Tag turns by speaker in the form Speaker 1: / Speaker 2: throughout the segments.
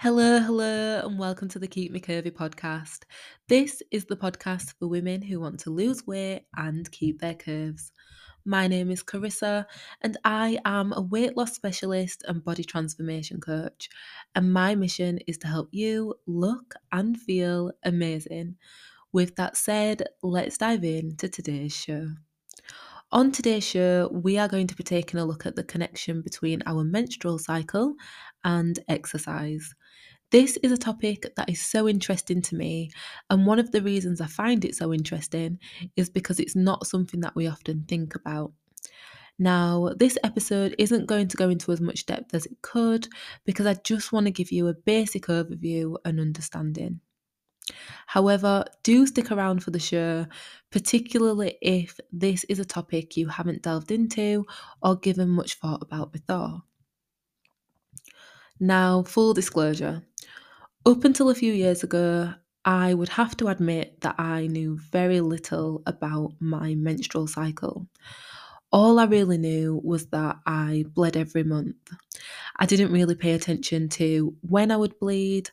Speaker 1: Hello, hello, and welcome to the Keep Me Curvy podcast. This is the podcast for women who want to lose weight and keep their curves. My name is Carissa, and I am a weight loss specialist and body transformation coach. And my mission is to help you look and feel amazing. With that said, let's dive into today's show. On today's show, we are going to be taking a look at the connection between our menstrual cycle and exercise. This is a topic that is so interesting to me, and one of the reasons I find it so interesting is because it's not something that we often think about. Now, this episode isn't going to go into as much depth as it could because I just want to give you a basic overview and understanding. However, do stick around for the show, particularly if this is a topic you haven't delved into or given much thought about before. Now, full disclosure up until a few years ago, I would have to admit that I knew very little about my menstrual cycle. All I really knew was that I bled every month. I didn't really pay attention to when I would bleed,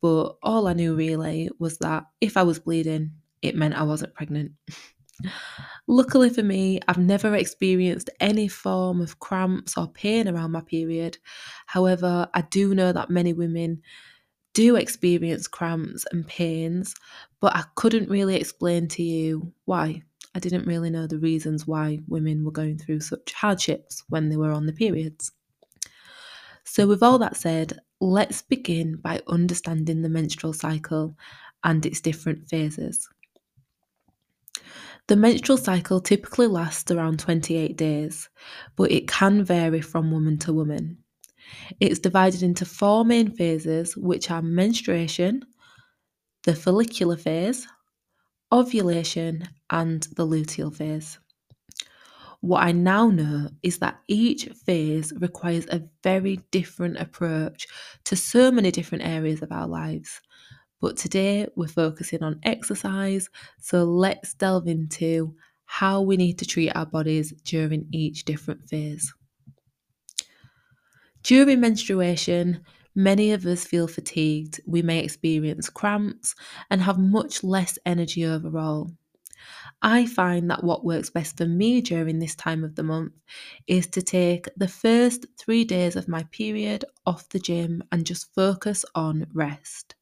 Speaker 1: but all I knew really was that if I was bleeding, it meant I wasn't pregnant. Luckily for me, I've never experienced any form of cramps or pain around my period. However, I do know that many women do experience cramps and pains, but I couldn't really explain to you why. I didn't really know the reasons why women were going through such hardships when they were on the periods. So, with all that said, let's begin by understanding the menstrual cycle and its different phases. The menstrual cycle typically lasts around 28 days, but it can vary from woman to woman. It's divided into four main phases, which are menstruation, the follicular phase, ovulation, and the luteal phase. What I now know is that each phase requires a very different approach to so many different areas of our lives. But today we're focusing on exercise, so let's delve into how we need to treat our bodies during each different phase. During menstruation, many of us feel fatigued. We may experience cramps and have much less energy overall. I find that what works best for me during this time of the month is to take the first three days of my period off the gym and just focus on rest.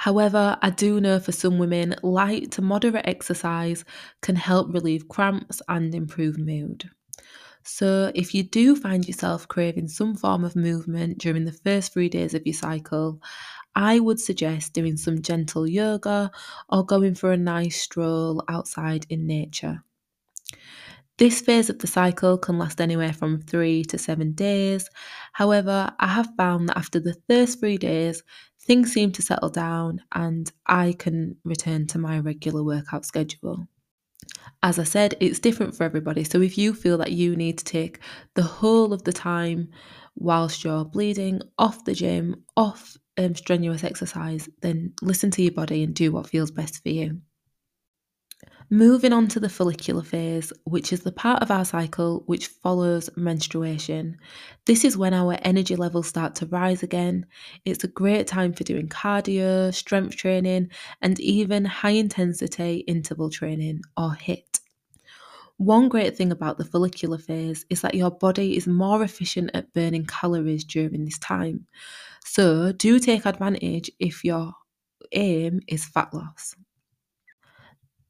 Speaker 1: However, I do know for some women, light to moderate exercise can help relieve cramps and improve mood. So, if you do find yourself craving some form of movement during the first three days of your cycle, I would suggest doing some gentle yoga or going for a nice stroll outside in nature. This phase of the cycle can last anywhere from three to seven days. However, I have found that after the first three days, things seem to settle down and I can return to my regular workout schedule. As I said, it's different for everybody. So if you feel that you need to take the whole of the time whilst you're bleeding off the gym, off um, strenuous exercise, then listen to your body and do what feels best for you. Moving on to the follicular phase, which is the part of our cycle which follows menstruation. This is when our energy levels start to rise again. It's a great time for doing cardio, strength training, and even high intensity interval training or HIIT. One great thing about the follicular phase is that your body is more efficient at burning calories during this time. So, do take advantage if your aim is fat loss.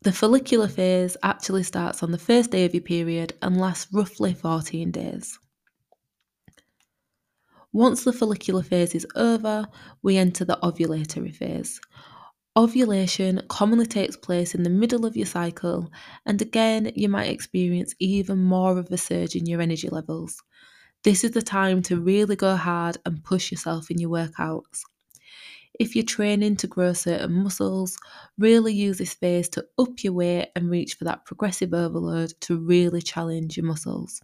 Speaker 1: The follicular phase actually starts on the first day of your period and lasts roughly 14 days. Once the follicular phase is over, we enter the ovulatory phase. Ovulation commonly takes place in the middle of your cycle, and again, you might experience even more of a surge in your energy levels. This is the time to really go hard and push yourself in your workouts. If you're training to grow certain muscles, really use this phase to up your weight and reach for that progressive overload to really challenge your muscles.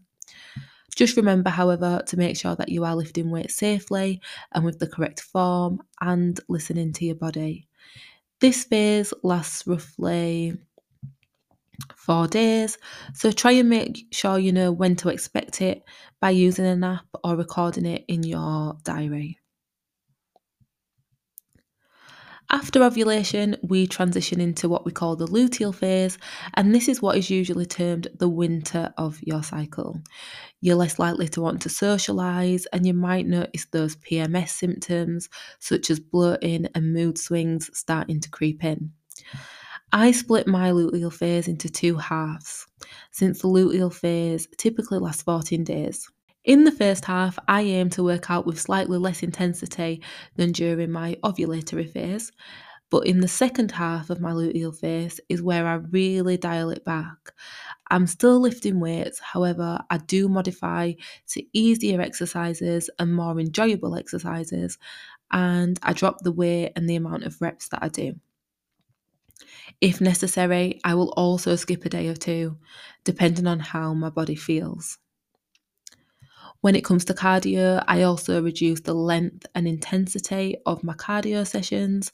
Speaker 1: Just remember, however, to make sure that you are lifting weight safely and with the correct form and listening to your body. This phase lasts roughly four days, so try and make sure you know when to expect it by using an app or recording it in your diary. After ovulation, we transition into what we call the luteal phase, and this is what is usually termed the winter of your cycle. You're less likely to want to socialise, and you might notice those PMS symptoms, such as bloating and mood swings, starting to creep in. I split my luteal phase into two halves, since the luteal phase typically lasts 14 days. In the first half, I aim to work out with slightly less intensity than during my ovulatory phase, but in the second half of my luteal phase is where I really dial it back. I'm still lifting weights, however, I do modify to easier exercises and more enjoyable exercises, and I drop the weight and the amount of reps that I do. If necessary, I will also skip a day or two, depending on how my body feels. When it comes to cardio, I also reduce the length and intensity of my cardio sessions.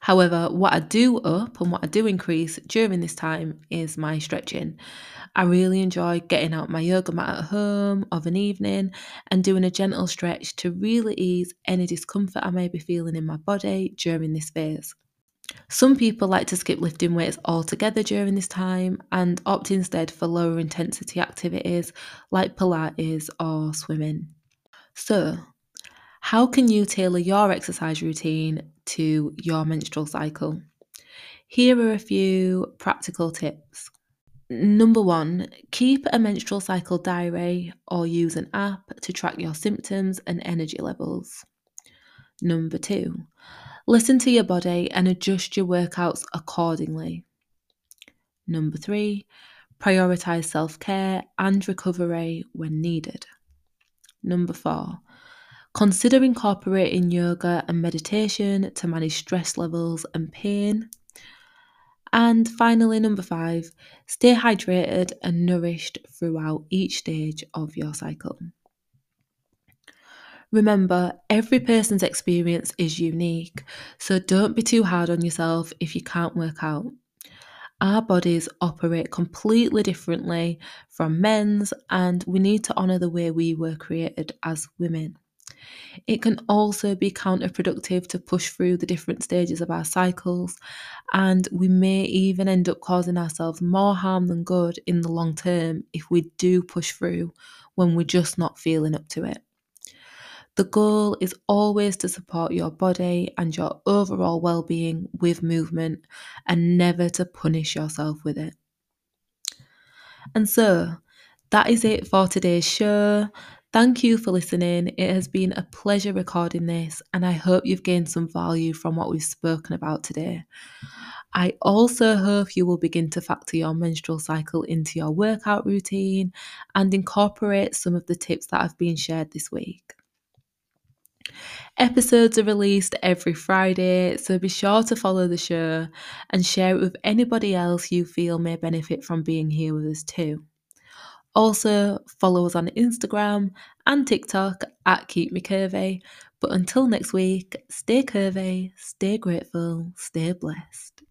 Speaker 1: However, what I do up and what I do increase during this time is my stretching. I really enjoy getting out my yoga mat at home of an evening and doing a gentle stretch to really ease any discomfort I may be feeling in my body during this phase. Some people like to skip lifting weights altogether during this time and opt instead for lower intensity activities like Pilates or swimming. So, how can you tailor your exercise routine to your menstrual cycle? Here are a few practical tips. Number one, keep a menstrual cycle diary or use an app to track your symptoms and energy levels. Number two, Listen to your body and adjust your workouts accordingly. Number three, prioritize self care and recovery when needed. Number four, consider incorporating yoga and meditation to manage stress levels and pain. And finally, number five, stay hydrated and nourished throughout each stage of your cycle. Remember, every person's experience is unique, so don't be too hard on yourself if you can't work out. Our bodies operate completely differently from men's, and we need to honour the way we were created as women. It can also be counterproductive to push through the different stages of our cycles, and we may even end up causing ourselves more harm than good in the long term if we do push through when we're just not feeling up to it. The goal is always to support your body and your overall well being with movement and never to punish yourself with it. And so, that is it for today's show. Thank you for listening. It has been a pleasure recording this, and I hope you've gained some value from what we've spoken about today. I also hope you will begin to factor your menstrual cycle into your workout routine and incorporate some of the tips that have been shared this week. Episodes are released every Friday, so be sure to follow the show and share it with anybody else you feel may benefit from being here with us too. Also, follow us on Instagram and TikTok at Keep Me Curvy. But until next week, stay curvy, stay grateful, stay blessed.